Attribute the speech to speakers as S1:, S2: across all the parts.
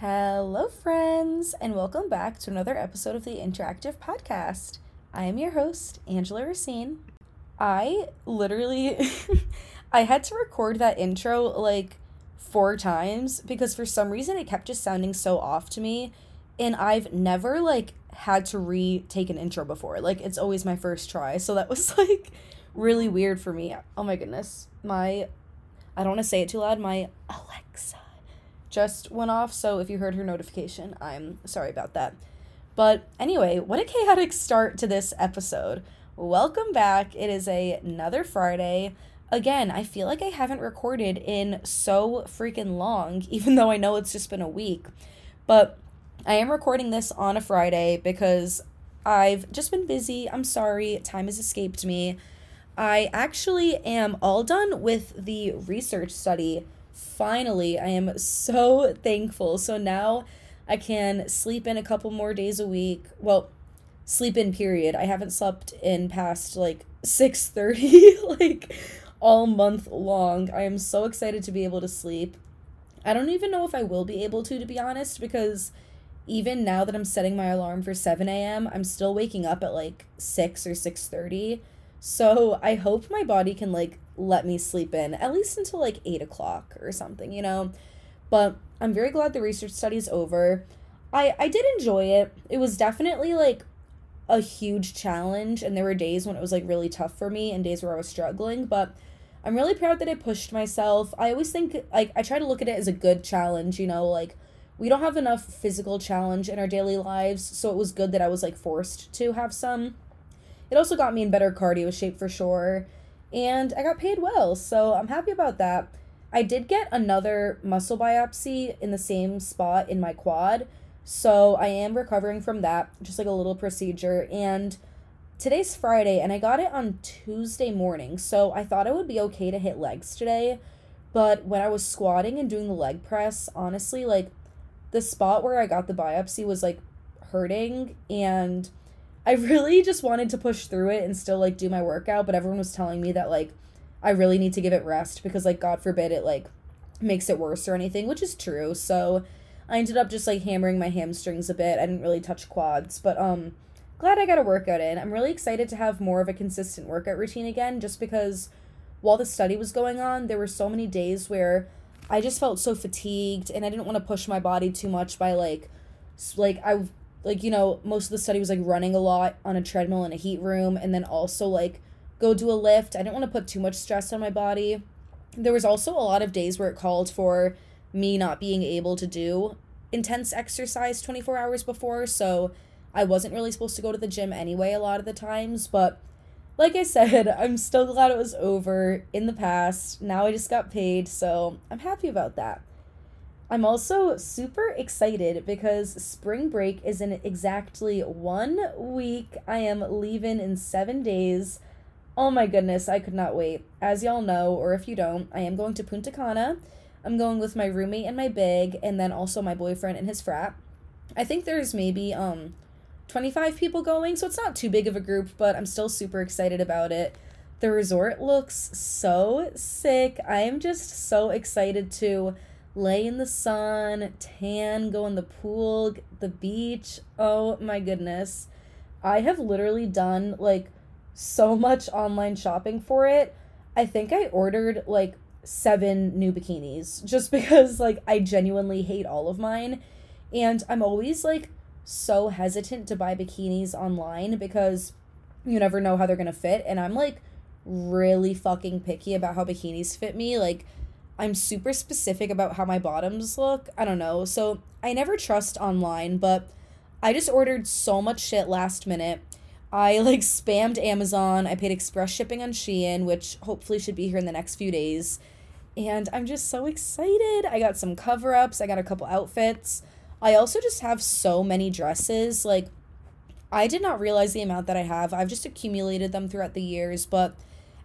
S1: Hello, friends, and welcome back to another episode of the Interactive Podcast. I am your host, Angela Racine. I literally, I had to record that intro like four times because for some reason it kept just sounding so off to me, and I've never like had to retake an intro before. Like it's always my first try, so that was like really weird for me. Oh my goodness, my, I don't want to say it too loud. My Alexa just went off, so if you heard her notification, I'm sorry about that. But anyway, what a chaotic start to this episode. Welcome back. It is a, another Friday. Again, I feel like I haven't recorded in so freaking long, even though I know it's just been a week. But I am recording this on a Friday because I've just been busy. I'm sorry, time has escaped me. I actually am all done with the research study finally, I am so thankful. So now I can sleep in a couple more days a week. Well, sleep in period. I haven't slept in past like 6:30 like all month long. I am so excited to be able to sleep. I don't even know if I will be able to to be honest because even now that I'm setting my alarm for 7 a.m., I'm still waking up at like 6 or 6:30. So I hope my body can like let me sleep in at least until like eight o'clock or something, you know. But I'm very glad the research study's over. I I did enjoy it. It was definitely like a huge challenge, and there were days when it was like really tough for me, and days where I was struggling. But I'm really proud that I pushed myself. I always think like I try to look at it as a good challenge, you know, like we don't have enough physical challenge in our daily lives, so it was good that I was like forced to have some. It also got me in better cardio shape for sure and I got paid well, so I'm happy about that. I did get another muscle biopsy in the same spot in my quad, so I am recovering from that, just like a little procedure. And today's Friday, and I got it on Tuesday morning, so I thought it would be okay to hit legs today. But when I was squatting and doing the leg press, honestly, like the spot where I got the biopsy was like hurting, and I really just wanted to push through it and still like do my workout, but everyone was telling me that like I really need to give it rest because like God forbid it like makes it worse or anything, which is true. So I ended up just like hammering my hamstrings a bit. I didn't really touch quads, but um glad I got a workout in. I'm really excited to have more of a consistent workout routine again just because while the study was going on, there were so many days where I just felt so fatigued and I didn't want to push my body too much by like like I like you know most of the study was like running a lot on a treadmill in a heat room and then also like go do a lift. I didn't want to put too much stress on my body. There was also a lot of days where it called for me not being able to do intense exercise 24 hours before so i wasn't really supposed to go to the gym anyway a lot of the times but like i said i'm still glad it was over in the past. Now i just got paid so i'm happy about that I'm also super excited because spring break is in exactly one week. I am leaving in seven days. Oh my goodness, I could not wait. As y'all know, or if you don't, I am going to Punta Cana. I'm going with my roommate and my big, and then also my boyfriend and his frat. I think there's maybe um 25 people going, so it's not too big of a group, but I'm still super excited about it. The resort looks so sick. I am just so excited to lay in the sun, tan, go in the pool, the beach. Oh my goodness. I have literally done like so much online shopping for it. I think I ordered like seven new bikinis just because like I genuinely hate all of mine. And I'm always like so hesitant to buy bikinis online because you never know how they're going to fit. And I'm like really fucking picky about how bikinis fit me. Like, I'm super specific about how my bottoms look. I don't know. So I never trust online, but I just ordered so much shit last minute. I like spammed Amazon. I paid express shipping on Shein, which hopefully should be here in the next few days. And I'm just so excited. I got some cover ups, I got a couple outfits. I also just have so many dresses. Like, I did not realize the amount that I have. I've just accumulated them throughout the years, but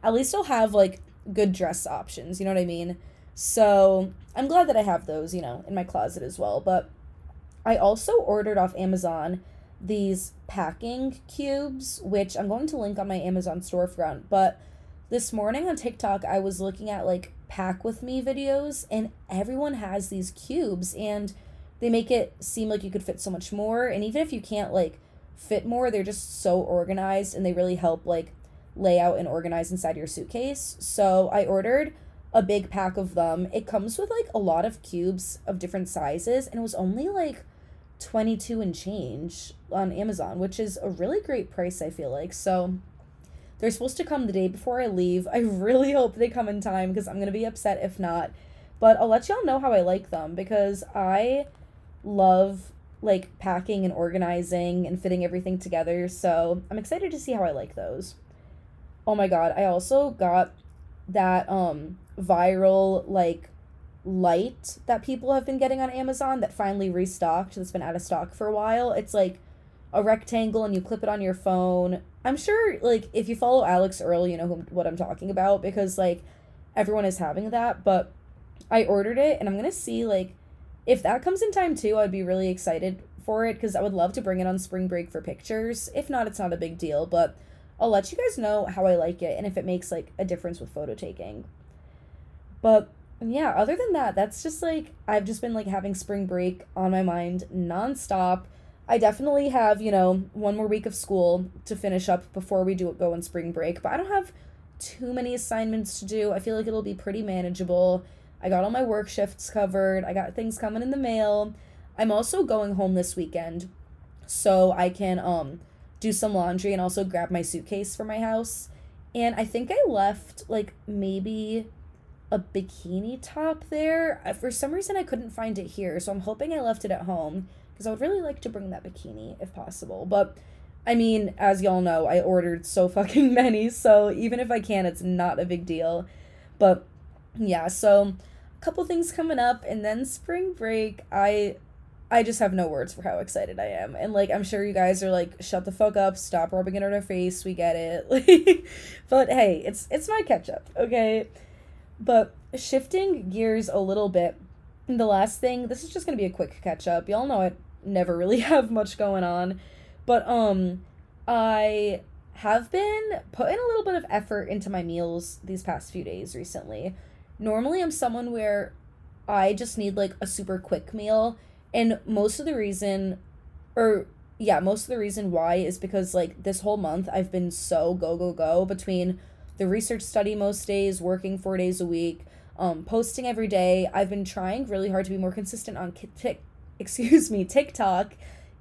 S1: at least I'll have like good dress options. You know what I mean? So I'm glad that I have those, you know, in my closet as well. But I also ordered off Amazon these packing cubes, which I'm going to link on my Amazon storefront. But this morning on TikTok, I was looking at like pack with me videos, and everyone has these cubes, and they make it seem like you could fit so much more. And even if you can't like fit more, they're just so organized and they really help like lay out and organize inside your suitcase. So I ordered a big pack of them. It comes with like a lot of cubes of different sizes and it was only like 22 and change on Amazon, which is a really great price, I feel like. So they're supposed to come the day before I leave. I really hope they come in time because I'm going to be upset if not. But I'll let y'all know how I like them because I love like packing and organizing and fitting everything together. So I'm excited to see how I like those. Oh my god, I also got that um viral like light that people have been getting on Amazon that finally restocked that's been out of stock for a while. It's like a rectangle and you clip it on your phone. I'm sure like if you follow Alix Earle, you know who, what I'm talking about because like everyone is having that, but I ordered it and I'm going to see like if that comes in time too, I'd be really excited for it because I would love to bring it on spring break for pictures. If not, it's not a big deal, but I'll let you guys know how I like it and if it makes like a difference with photo taking. But yeah, other than that, that's just like I've just been like having spring break on my mind nonstop. I definitely have, you know, one more week of school to finish up before we do go on spring break, but I don't have too many assignments to do. I feel like it'll be pretty manageable. I got all my work shifts covered. I got things coming in the mail. I'm also going home this weekend so I can um do some laundry and also grab my suitcase for my house. And I think I left like maybe a bikini top there. For some reason I couldn't find it here, so I'm hoping I left it at home because I would really like to bring that bikini if possible. But I mean, as y'all know, I ordered so fucking many, so even if I can, it's not a big deal. But yeah, so a couple things coming up and then spring break i i just have no words for how excited i am and like i'm sure you guys are like shut the fuck up stop rubbing it on our face we get it but hey it's it's my catch up okay but shifting gears a little bit the last thing this is just gonna be a quick catch up y'all know i never really have much going on but um i have been putting a little bit of effort into my meals these past few days recently normally I'm someone where I just need like a super quick meal. And most of the reason, or yeah, most of the reason why is because like this whole month I've been so go, go, go between the research study most days, working four days a week, um, posting every day. I've been trying really hard to be more consistent on Tik, excuse me, TikTok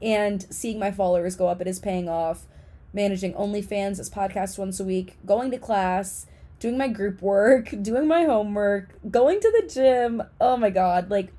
S1: and seeing my followers go up. It is paying off. Managing OnlyFans as podcast once a week, going to class, doing my group work, doing my homework, going to the gym. Oh my god, like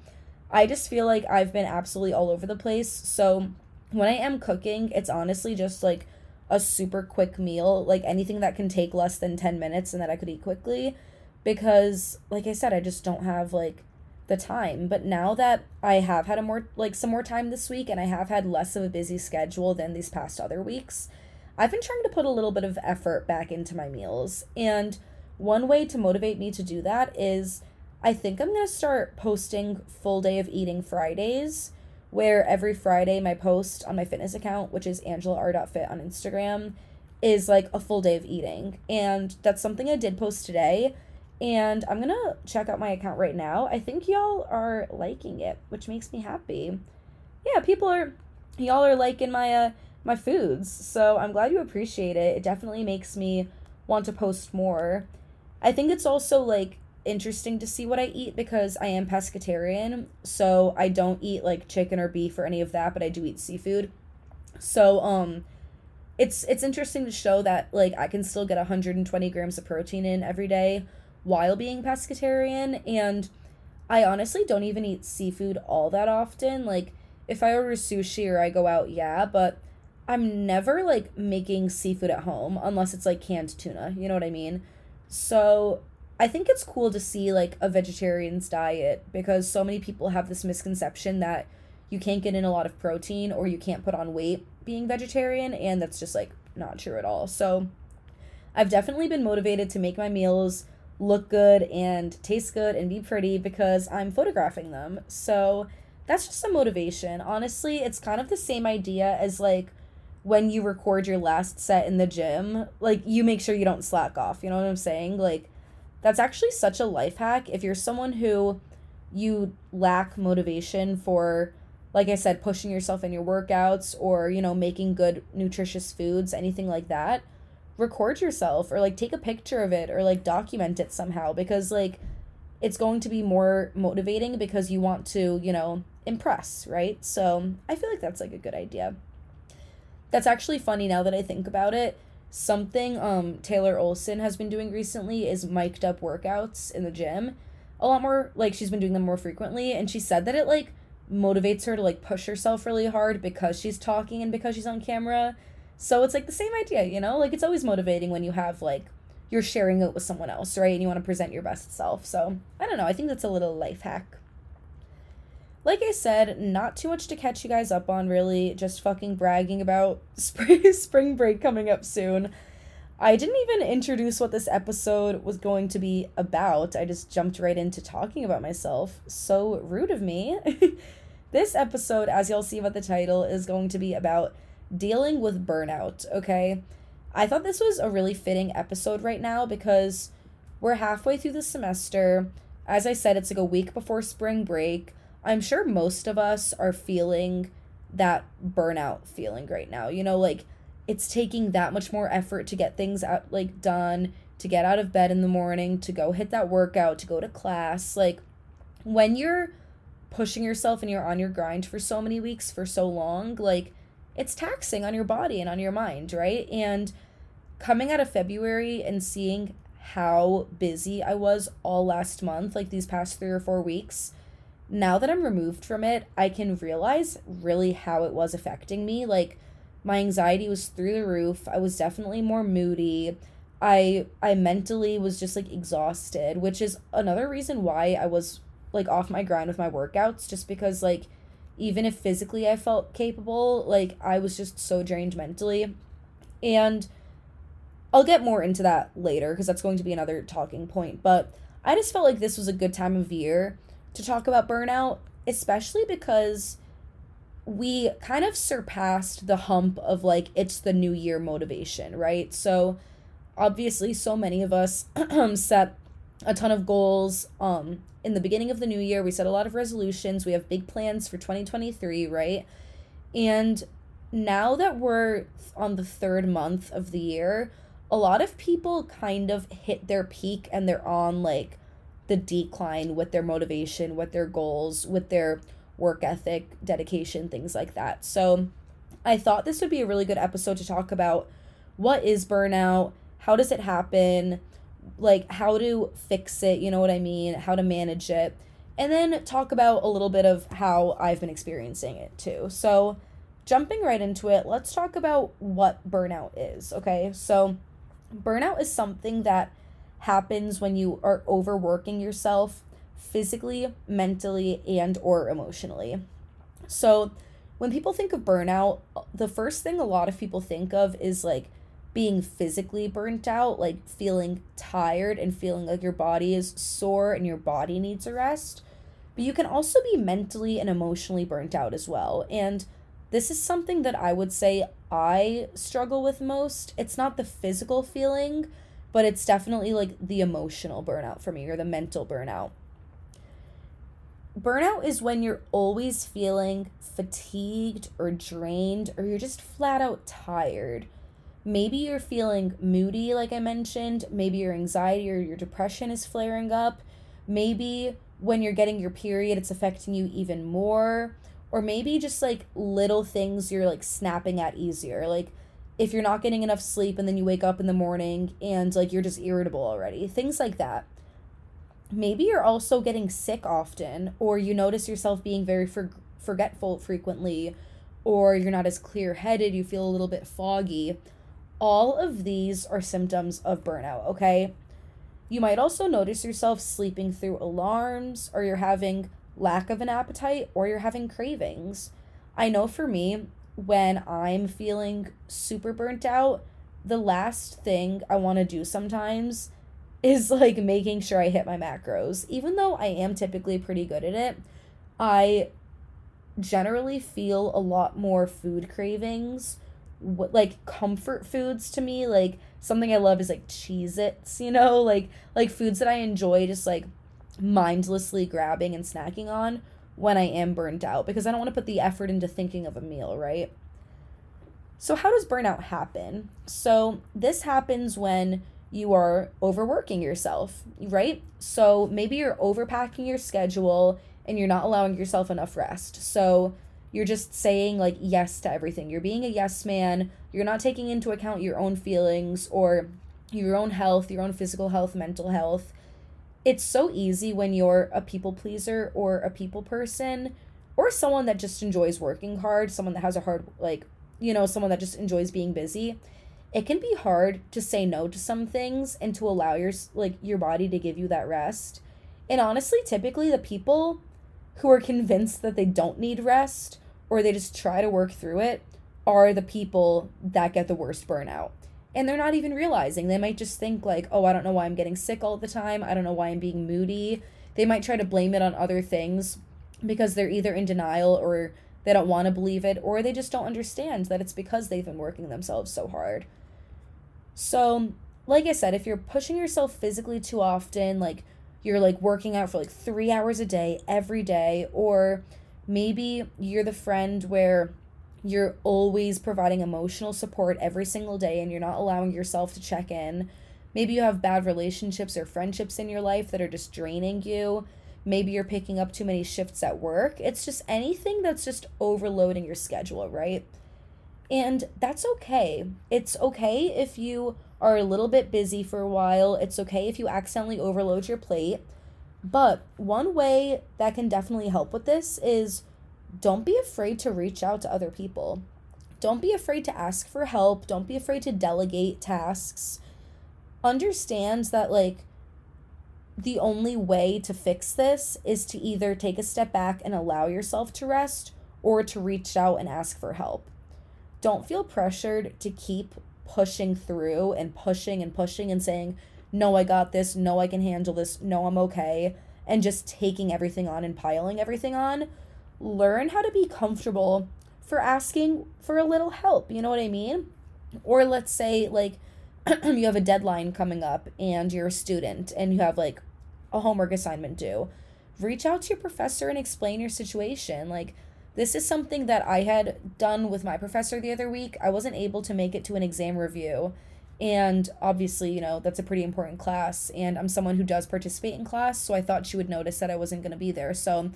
S1: I just feel like I've been absolutely all over the place. So when I am cooking, it's honestly just like a super quick meal, like anything that can take less than 10 minutes and that I could eat quickly because like I said, I just don't have like the time. But now that I have had a more like some more time this week and I have had less of a busy schedule than these past other weeks, I've been trying to put a little bit of effort back into my meals. And one way to motivate me to do that is I think I'm going to start posting full day of eating Fridays, where every Friday my post on my fitness account, which is angela.r.fit on Instagram, is like a full day of eating. And that's something I did post today. And I'm to check out my account right now. I think y'all are liking it, which makes me happy. Yeah, people are y'all are liking my uh my foods. So I'm glad you appreciate it. It definitely makes me want to post more. I think it's also like interesting to see what I eat because I am pescatarian, so I don't eat like chicken or beef or any of that, but I do eat seafood. So um it's it's interesting to show that like I can still get 120 grams of protein in every day while being pescatarian and I honestly don't even eat seafood all that often. Like if I order sushi or I go out, yeah, but I'm never like making seafood at home unless it's like canned tuna. You know what I mean? So I think it's cool to see like a vegetarian's diet because so many people have this misconception that you can't get in a lot of protein or you can't put on weight being vegetarian and that's just like not true at all. So I've definitely been motivated to make my meals look good and taste good and be pretty because I'm photographing them. So that's just a motivation. Honestly, it's kind of the same idea as like when you record your last set in the gym, like you make sure you don't slack off. You know what I'm saying? Like that's actually such a life hack if you're someone who you lack motivation for like I said, pushing yourself in your workouts or, you know, making good, nutritious foods, anything like that, record yourself or like take a picture of it or like document it somehow because, like, it's going to be more motivating because you want to, you know, impress, right? So I feel like that's like a good idea. That's actually funny now that I think about it. Something um Taylor Olson has been doing recently is mic'd up workouts in the gym. A lot more like she's been doing them more frequently and she said that it like motivates her to like push herself really hard because she's talking and because she's on camera. So it's like the same idea, you know? Like it's always motivating when you have like you're sharing it with someone else, right? And you want to present your best self. So I don't know. I think that's a little life hack. Like I said, not too much to catch you guys up on, really. Just fucking bragging about spring, spring break coming up soon. I didn't even introduce what this episode was going to be about. I just jumped right into talking about myself. So rude of me. this episode, as you'll see by the title, is going to be about dealing with burnout, okay? I thought this was a really fitting episode right now because we're halfway through the semester. As I said, it's like a week before spring break. I'm sure most of us are feeling that burnout feeling right now. You know, like it's taking that much more effort to get things out like done, to get out of bed in the morning, to go hit that workout, to go to class. Like when you're pushing yourself and you're on your grind for so many weeks for so long, like it's taxing on your body and on your mind, right? And coming out of February and seeing how busy I was all last month, like these past 3 or 4 weeks, now that I'm removed from it, I can realize really how it was affecting me. Like my anxiety was through the roof. I was definitely more moody. I I mentally was just like exhausted, which is another reason why I was like off my grind with my workouts just because like even if physically I felt capable, like I was just so drained mentally. And I'll get more into that later because that's going to be another talking point, but I just felt like this was a good time of year to talk about burnout, especially because we kind of surpassed the hump of like it's the new year motivation, right? So obviously so many of us set a ton of goals um in the beginning of the new year. We set a lot of resolutions. We have big plans for 2023, right? And now that we're on the third month of the year, a lot of people kind of hit their peak and they're on like the decline with their motivation, with their goals, with their work ethic, dedication, things like that. So I thought this would be a really good episode to talk about what is burnout, how does it happen, like how to fix it, you know what I mean, how to manage it, and then talk about a little bit of how I've been experiencing it too. So, jumping right into it, let's talk about what burnout is, okay? So, burnout is something that happens when you are overworking yourself physically, mentally, and or emotionally. So, when people think of burnout, the first thing a lot of people think of is like being physically burnt out, like feeling tired and feeling like your body is sore and your body needs a rest. But you can also be mentally and emotionally burnt out as well. And this is something that I would say I struggle with most. It's not the physical feeling, but it's definitely like the emotional burnout for me or the mental burnout. Burnout is when you're always feeling fatigued or drained or you're just flat out tired. Maybe you're feeling moody, like I mentioned. Maybe your anxiety or your depression is flaring up. Maybe when you're getting your period, it's affecting you even more. Or maybe just like little things you're like snapping at easier. Like if you're not getting enough sleep and then you wake up in the morning and like you're just irritable already, things like that. Maybe you're also getting sick often, or you notice yourself being very for- forgetful frequently, or you're not as clear headed, you feel a little bit foggy. All of these are symptoms of burnout, okay? You might also notice yourself sleeping through alarms, or you're having lack of an appetite, or you're having cravings. I know for me, when I'm feeling super burnt out, the last thing I want to do sometimes is like making sure I hit my macros. Even though I am typically pretty good at it, I generally feel a lot more food cravings like comfort foods to me. Like something i love is like cheez its you know? Like like foods that i enjoy just like mindlessly grabbing and snacking on when I am burnt out because I don't want to put the effort into thinking of a meal, right? So, how does burnout happen? So, this happens when you are overworking yourself, right? So, maybe you're overpacking your schedule and you're not allowing yourself enough rest. So, you're just saying like yes to everything. You're being a yes man. You're not taking into account your own feelings or your own health, your own physical health, mental health it's so easy when you're a people pleaser or a people person or someone that just enjoys working hard, someone that has a hard like, you know, someone that just enjoys being busy. It can be hard to say no to some things and to allow your like your body to give you that rest. And honestly, typically the people who are convinced that they don't need rest or they just try to work through it are the people that get the worst burnout and they're not even realizing. They might just think like, "Oh, I don't know why I'm getting sick all the time. I don't know why I'm being moody." They might try to blame it on other things because they're either in denial or they don't want to believe it or they just don't understand that it's because they've been working themselves so hard. So, like I said, if you're pushing yourself physically too often, like you're like working out for like 3 hours a day every day or maybe you're the friend where you're always providing emotional support every single day and you're not allowing yourself to check in. Maybe you have bad relationships or friendships in your life that are just draining you. Maybe you're picking up too many shifts at work. It's just anything that's just overloading your schedule, right? And that's okay. It's okay if you are a little bit busy for a while. It's okay if you accidentally overload your plate. But one way that can definitely help with this is don't be afraid to reach out to other people. Don't be afraid to ask for help. Don't be afraid to delegate tasks. Understand that, like, the only way to fix this is to either take a step back and allow yourself to rest or to reach out and ask for help. Don't feel pressured to keep pushing through and pushing and pushing and saying, No, I got this. No, I can handle this. No, I'm okay. And just taking everything on and piling everything on learn how to be comfortable for asking for a little help. You know what I mean? Or let's say, like, you have a deadline coming up and you're a student and you have like a homework assignment due. Reach out to your professor and explain your situation. Like, this is something that I had done with my professor the other week. I wasn't able to make it to an exam review. And obviously, you know, that's a pretty important class. And I'm someone who does participate in class. So I thought she would notice that I wasn't going to be there. So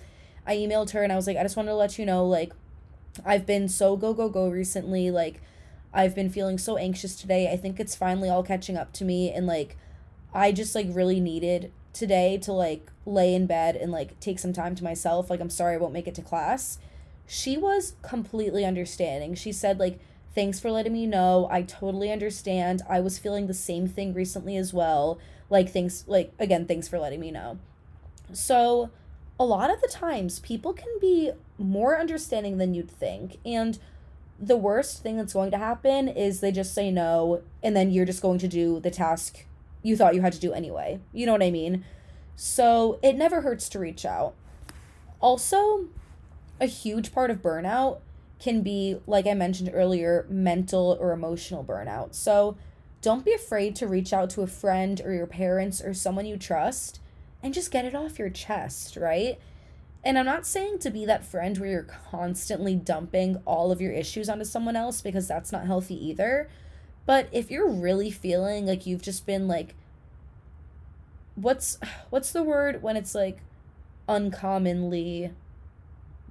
S1: I emailed her and I was like, I just wanted to let you know, like, I've been so go, go, go recently. Like, I've been feeling so anxious today. I think it's finally all catching up to me. And, like, I just, like, really needed today to, like, lay in bed and, like, take some time to myself. Like, I'm sorry I won't make it to class. She was completely understanding. She said, like, thanks for letting me know. I totally understand. I was feeling the same thing recently as well. Like, thanks, like, again, thanks for letting me know. So, a lot of the times people can be more understanding than you'd think. And the worst thing that's going to happen is they just say no, and then you're just going to do the task you thought you had to do anyway. You know what I mean? So it never hurts to reach out. Also, a huge part of burnout can be, like I mentioned earlier, mental or emotional burnout. So don't be afraid to reach out to a friend or your parents or someone you trust and just get it off your chest, right? And I'm not saying to be that friend where you're constantly dumping all of your issues onto someone else because that's not healthy either. But if you're really feeling like you've just been like what's what's the word when it's like uncommonly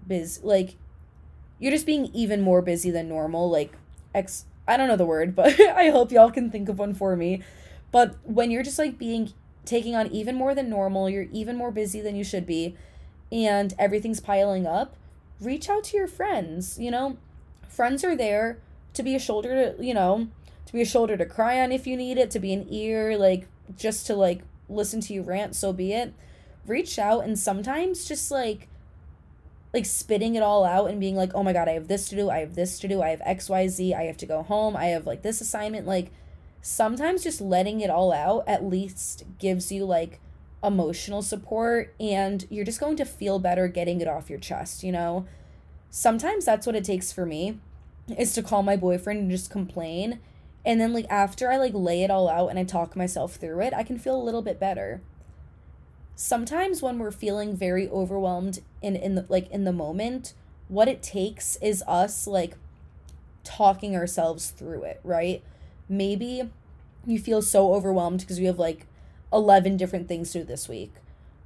S1: busy like you're just being even more busy than normal like ex I don't know the word, but I hope y'all can think of one for me. But when you're just like being taking on even more than normal, you're even more busy than you should be, and everything's piling up, reach out to your friends. You know, friends are there to be a shoulder to, you know, to be a shoulder to cry on if you need it, to be an ear, like just to like listen to you rant, so be it. Reach out and sometimes just like like spitting it all out and being like, "Oh my god, I have this to do, I have this to do, I have XYZ, I have to go home, I have like this assignment." Like sometimes just letting it all out at least gives you like emotional support and you're just going to feel better getting it off your chest, you know? Sometimes that's what it takes for me is to call my boyfriend and just complain. And then like after I like lay it all out and I talk myself through it, I can feel a little bit better. sometimes when we're feeling very overwhelmed in in the like in the moment, what it takes is us like talking ourselves through it, right? Maybe you feel so overwhelmed because you have like 11 different things to do this week.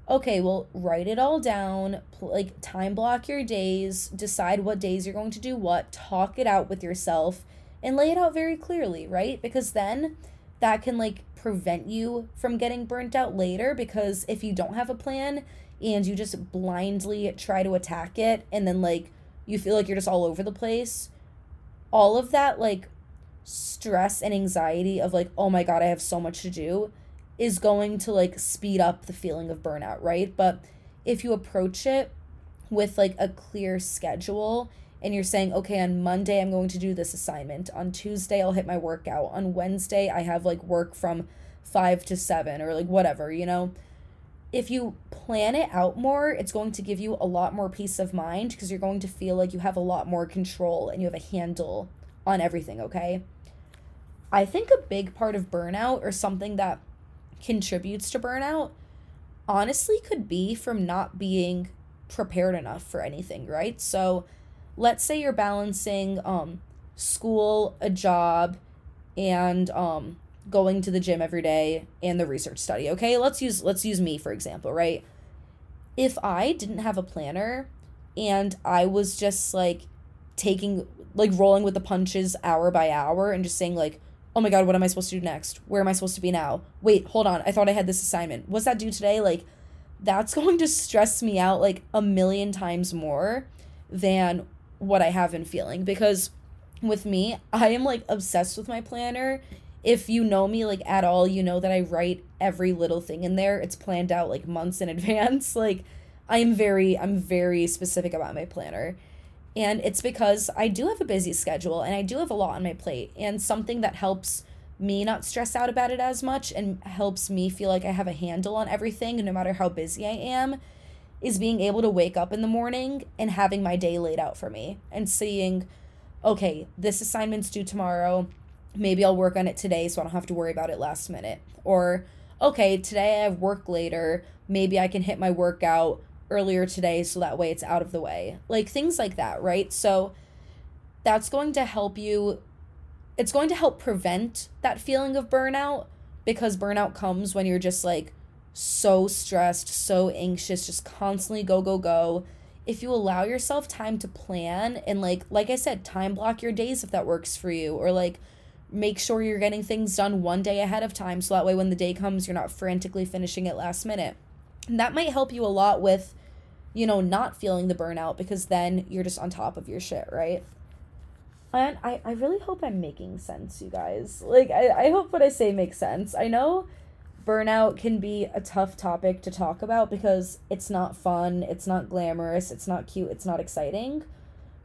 S1: Okay, well, write it all down, like time block your days, decide what days you're going to do what, talk it out with yourself and lay it out very clearly, right? Because then that can like prevent you from getting burnt out later because if you don't have a plan and you just blindly try to attack it and then like you feel like you're just all over the place, all of that like stress and anxiety of like, oh my God, I have so much to do is going to like speed up the feeling of burnout, right? But if you approach it with like a clear schedule and you're saying, okay, on Monday, I'm going to do this assignment. On Tuesday, I'll hit my workout. On Wednesday, I have like work from five to seven or like whatever, you know? If you plan it out more, it's going to give you a lot more peace of mind because you're going to feel like you have a lot more control and you have a handle on everything, okay? I think a big part of burnout or something that contributes to burnout honestly could be from not being prepared enough for anything, right? So, let's say you're balancing um school, a job, and um going to the gym every day and the research study. Okay? Let's use let's use me for example, right? If I didn't have a planner and I was just like taking like rolling with the punches hour by hour and just saying like oh my god what am i supposed to do next where am i supposed to be now wait hold on i thought i had this assignment what's that due today like that's going to stress me out like a million times more than what I have been feeling because with me, I am like obsessed with my planner. If you know me like at all, you know that I write every little thing in there. It's planned out like months in advance. Like I am very I'm very specific about my planner. And it's because I do have a busy schedule and I do have a lot on my plate and something that helps me not stress out about it as much and helps me feel like I have a handle on everything no matter how busy I am is being able to wake up in the morning and having my day laid out for me and seeing, okay, this assignment's due tomorrow. Maybe I'll work on it today so I don't have to worry about it last minute. Or, okay, today I have work later. Maybe I can hit my workout earlier today so that way it's out of the way. Like things like that, right? So that's going to help you. It's going to help prevent that feeling of burnout because burnout comes when you're just like, so stressed, so anxious, just constantly go, go, go. If you allow yourself time to plan and like like I said, time block your days if that works for you or like make sure you're getting things done one day ahead of time so that way when the day comes you're not frantically finishing it last minute. And that might help you a lot with you know, not feeling the burnout because then you're just on top of your shit, right? And I, I really hope I'm making sense, you guys. Like, I, I hope what I say makes sense. I know burnout can be a tough topic to talk about because it's not fun, it's not glamorous, it's not cute, it's not exciting,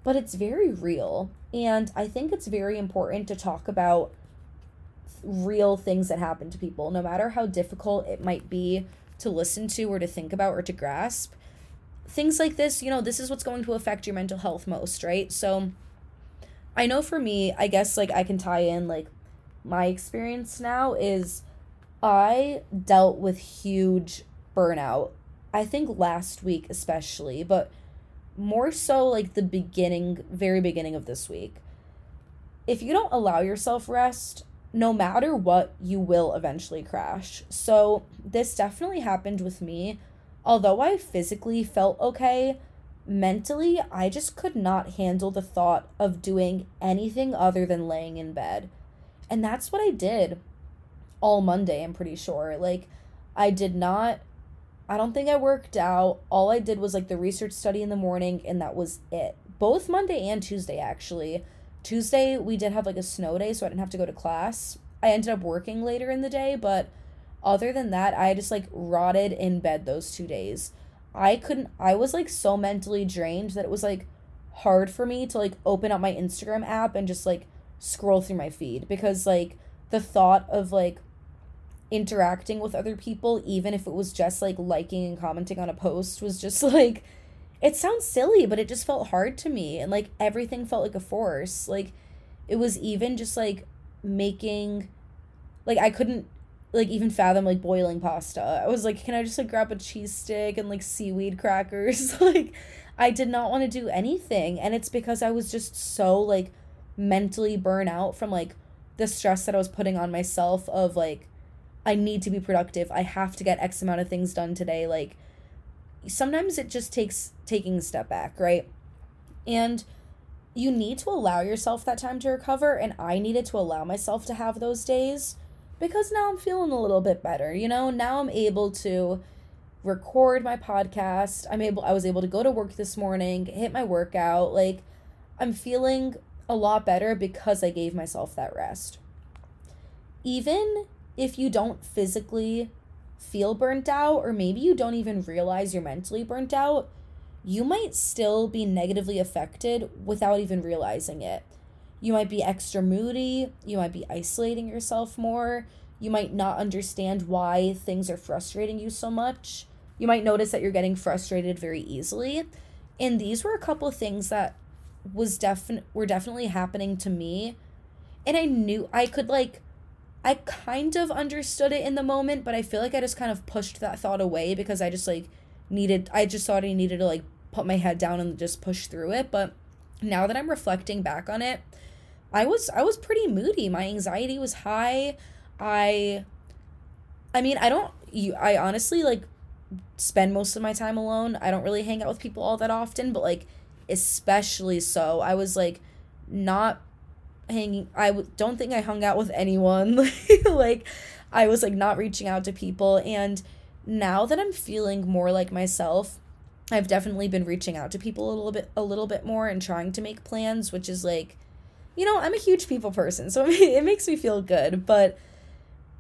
S1: but it's very real. And I think it's very important to talk about real things that happen to people, no matter how difficult it might be to listen to or to think about or to grasp. Things like this, you know, this is what's going to affect your mental health most, right? So I know for me, I guess like I can tie in like my experience now is I dealt with huge burnout. I think last week especially, but more so like the beginning, very beginning of this week. If you don't allow yourself rest, no matter what, you will eventually crash. So, this definitely happened with me. Although I physically felt okay, mentally, I just could not handle the thought of doing anything other than laying in bed. And that's what I did all Monday, I'm pretty sure. Like, I did not, I don't think I worked out. All I did was like the research study in the morning, and that was it. Both Monday and Tuesday, actually. Tuesday, we did have like a snow day, so I didn't have to go to class. I ended up working later in the day, but other than that, I just like rotted in bed those two days. I couldn't, I was like so mentally drained that it was like hard for me to like open up my Instagram app and just like scroll through my feed because like the thought of like interacting with other people, even if it was just like liking and commenting on a post, was just like, it sounds silly, but it just felt hard to me. And like everything felt like a force. Like it was even just like making, like I couldn't, like even fathom like boiling pasta. I was like, can I just like grab a cheese stick and like seaweed crackers? like I did not want to do anything. And it's because I was just so like mentally burnt out from like the stress that I was putting on myself of like I need to be productive. I have to get X amount of things done today. Like sometimes it just takes taking a step back, right? And you need to allow yourself that time to recover and I needed to allow myself to have those days because now I'm feeling a little bit better. You know, now I'm able to record my podcast. I'm able I was able to go to work this morning, hit my workout. Like I'm feeling a lot better because I gave myself that rest. Even if you don't physically feel burnt out or maybe you don't even realize you're mentally burnt out, you might still be negatively affected without even realizing it. You might be extra moody, you might be isolating yourself more, you might not understand why things are frustrating you so much. You might notice that you're getting frustrated very easily. And these were a couple of things that was definite were definitely happening to me. And I knew I could like I kind of understood it in the moment, but I feel like I just kind of pushed that thought away because I just like needed I just thought I needed to like put my head down and just push through it, but now that I'm reflecting back on it, I was I was pretty moody. My anxiety was high. I I mean, I don't you I honestly like spend most of my time alone. I don't really hang out with people all that often, but like especially so. I was like not hanging I w- don't think I hung out with anyone. like I was like not reaching out to people and now that I'm feeling more like myself, I've definitely been reaching out to people a little bit a little bit more and trying to make plans, which is like you know, I'm a huge people person, so it makes me feel good, but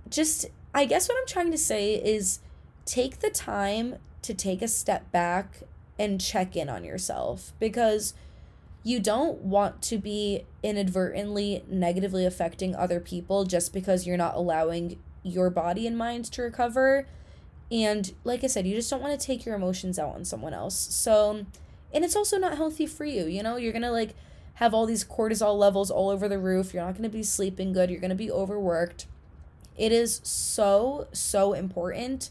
S1: just I guess what I'm trying to say is take the time to take a step back and check in on yourself because you don't want to be inadvertently negatively affecting other people just because you're not allowing your body and mind to recover. And like I said, you just don't want to take your emotions out on someone else. So, and it's also not healthy for you. You know, you're going to like have all these cortisol levels all over the roof. You're not going to be sleeping good. You're going to be overworked. It is so, so important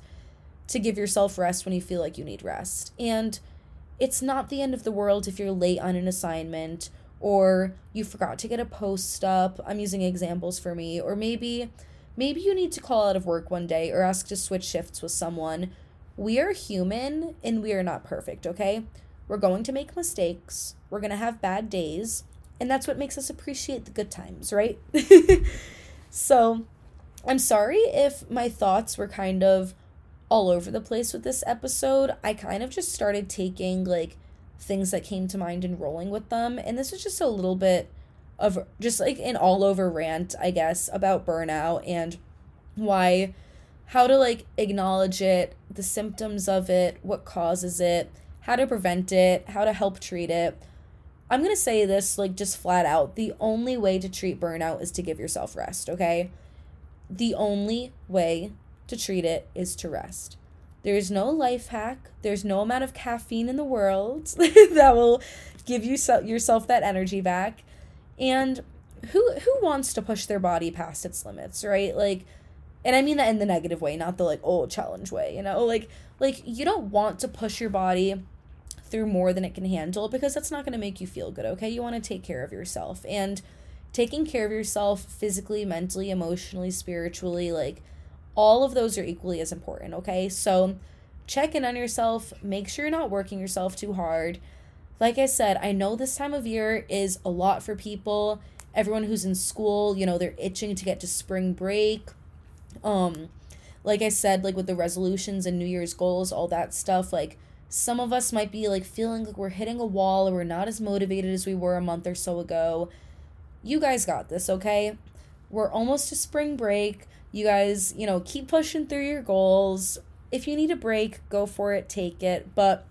S1: to give yourself rest when you feel like you need rest. And it's not the end of the world if you're late on an assignment or you forgot to get a post up. I'm using examples for me. Or maybe maybe you need to call out of work one day or ask to switch shifts with someone. We are human and we are not perfect, okay? We're going to make mistakes. We're going to have bad days, and that's what makes us appreciate the good times, right? so, I'm sorry if my thoughts were kind of all over the place with this episode. I kind of just started taking like things that came to mind and rolling with them. And this was just a little bit of just like an all over rant, I guess, about burnout and why, how to like acknowledge it, the symptoms of it, what causes it, how to prevent it, how to help treat it. I'm going to say this like just flat out. The only way to treat burnout is to give yourself rest, okay? The only way to treat it is to rest. There's no life hack. There's no amount of caffeine in the world that will give you so- yourself that energy back. And who who wants to push their body past its limits, right? Like and I mean that in the negative way, not the like oh challenge way, you know? Like like you don't want to push your body through more than it can handle because that's not going to make you feel good, okay? You want to take care of yourself. And taking care of yourself physically, mentally, emotionally, spiritually, like all of those are equally as important, okay? So check in on yourself, make sure you're not working yourself too hard. Like I said, I know this time of year is a lot for people. Everyone who's in school, you know, they're itching to get to spring break. Um like I said, like with the resolutions and New Year's goals, all that stuff, like some of us might be like feeling like we're hitting a wall or we're not as motivated as we were a month or so ago. You guys got this, okay? We're almost to spring break. You guys, you know, keep pushing through your goals. If you need a break, go for it, take it. But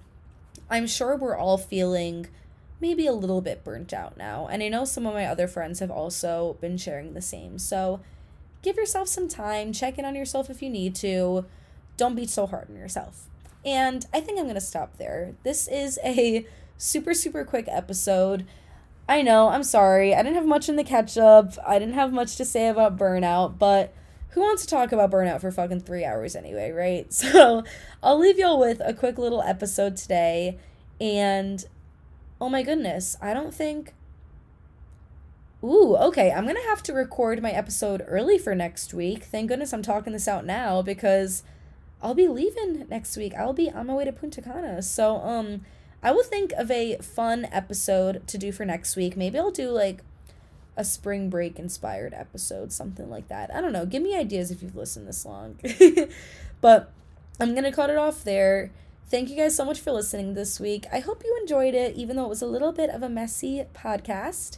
S1: I'm sure we're all feeling maybe a little bit burnt out now. And I know some of my other friends have also been sharing the same. So give yourself some time, check in on yourself if you need to. Don't be so hard on yourself. And I think I'm going to stop there. This is a super, super quick episode. I know, I'm sorry. I didn't have much in the catch up. I didn't have much to say about burnout, but who wants to talk about burnout for fucking three hours anyway, right? So I'll leave y'all with a quick little episode today. And oh my goodness, I don't think. Ooh, okay. I'm going to have to record my episode early for next week. Thank goodness I'm talking this out now because I'll be leaving next week. I'll be on my way to Punta Cana. So, um, I will think of a fun episode to do for next week. Maybe I'll do like a spring break inspired episode, something like that. I don't know. Give me ideas if you've listened this long. but I'm going to cut it off there. Thank you guys so much for listening this week. I hope you enjoyed it, even though it was a little bit of a messy podcast.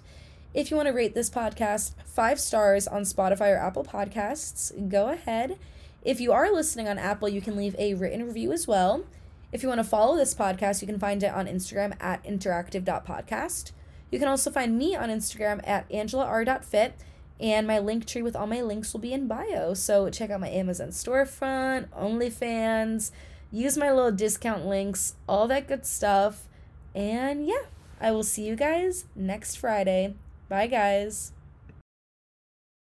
S1: If you want to rate this podcast five stars on Spotify or Apple Podcasts, go ahead. If you are listening on Apple, you can leave a written review as well. If you want to follow this podcast, you can find it on Instagram at interactive.podcast. You can also find me on Instagram at angelaR.fit, and my link tree with all my links will be in bio. So check out my Amazon storefront, OnlyFans, use my little discount links, all that good stuff. And yeah, I will see you guys next Friday. Bye, guys.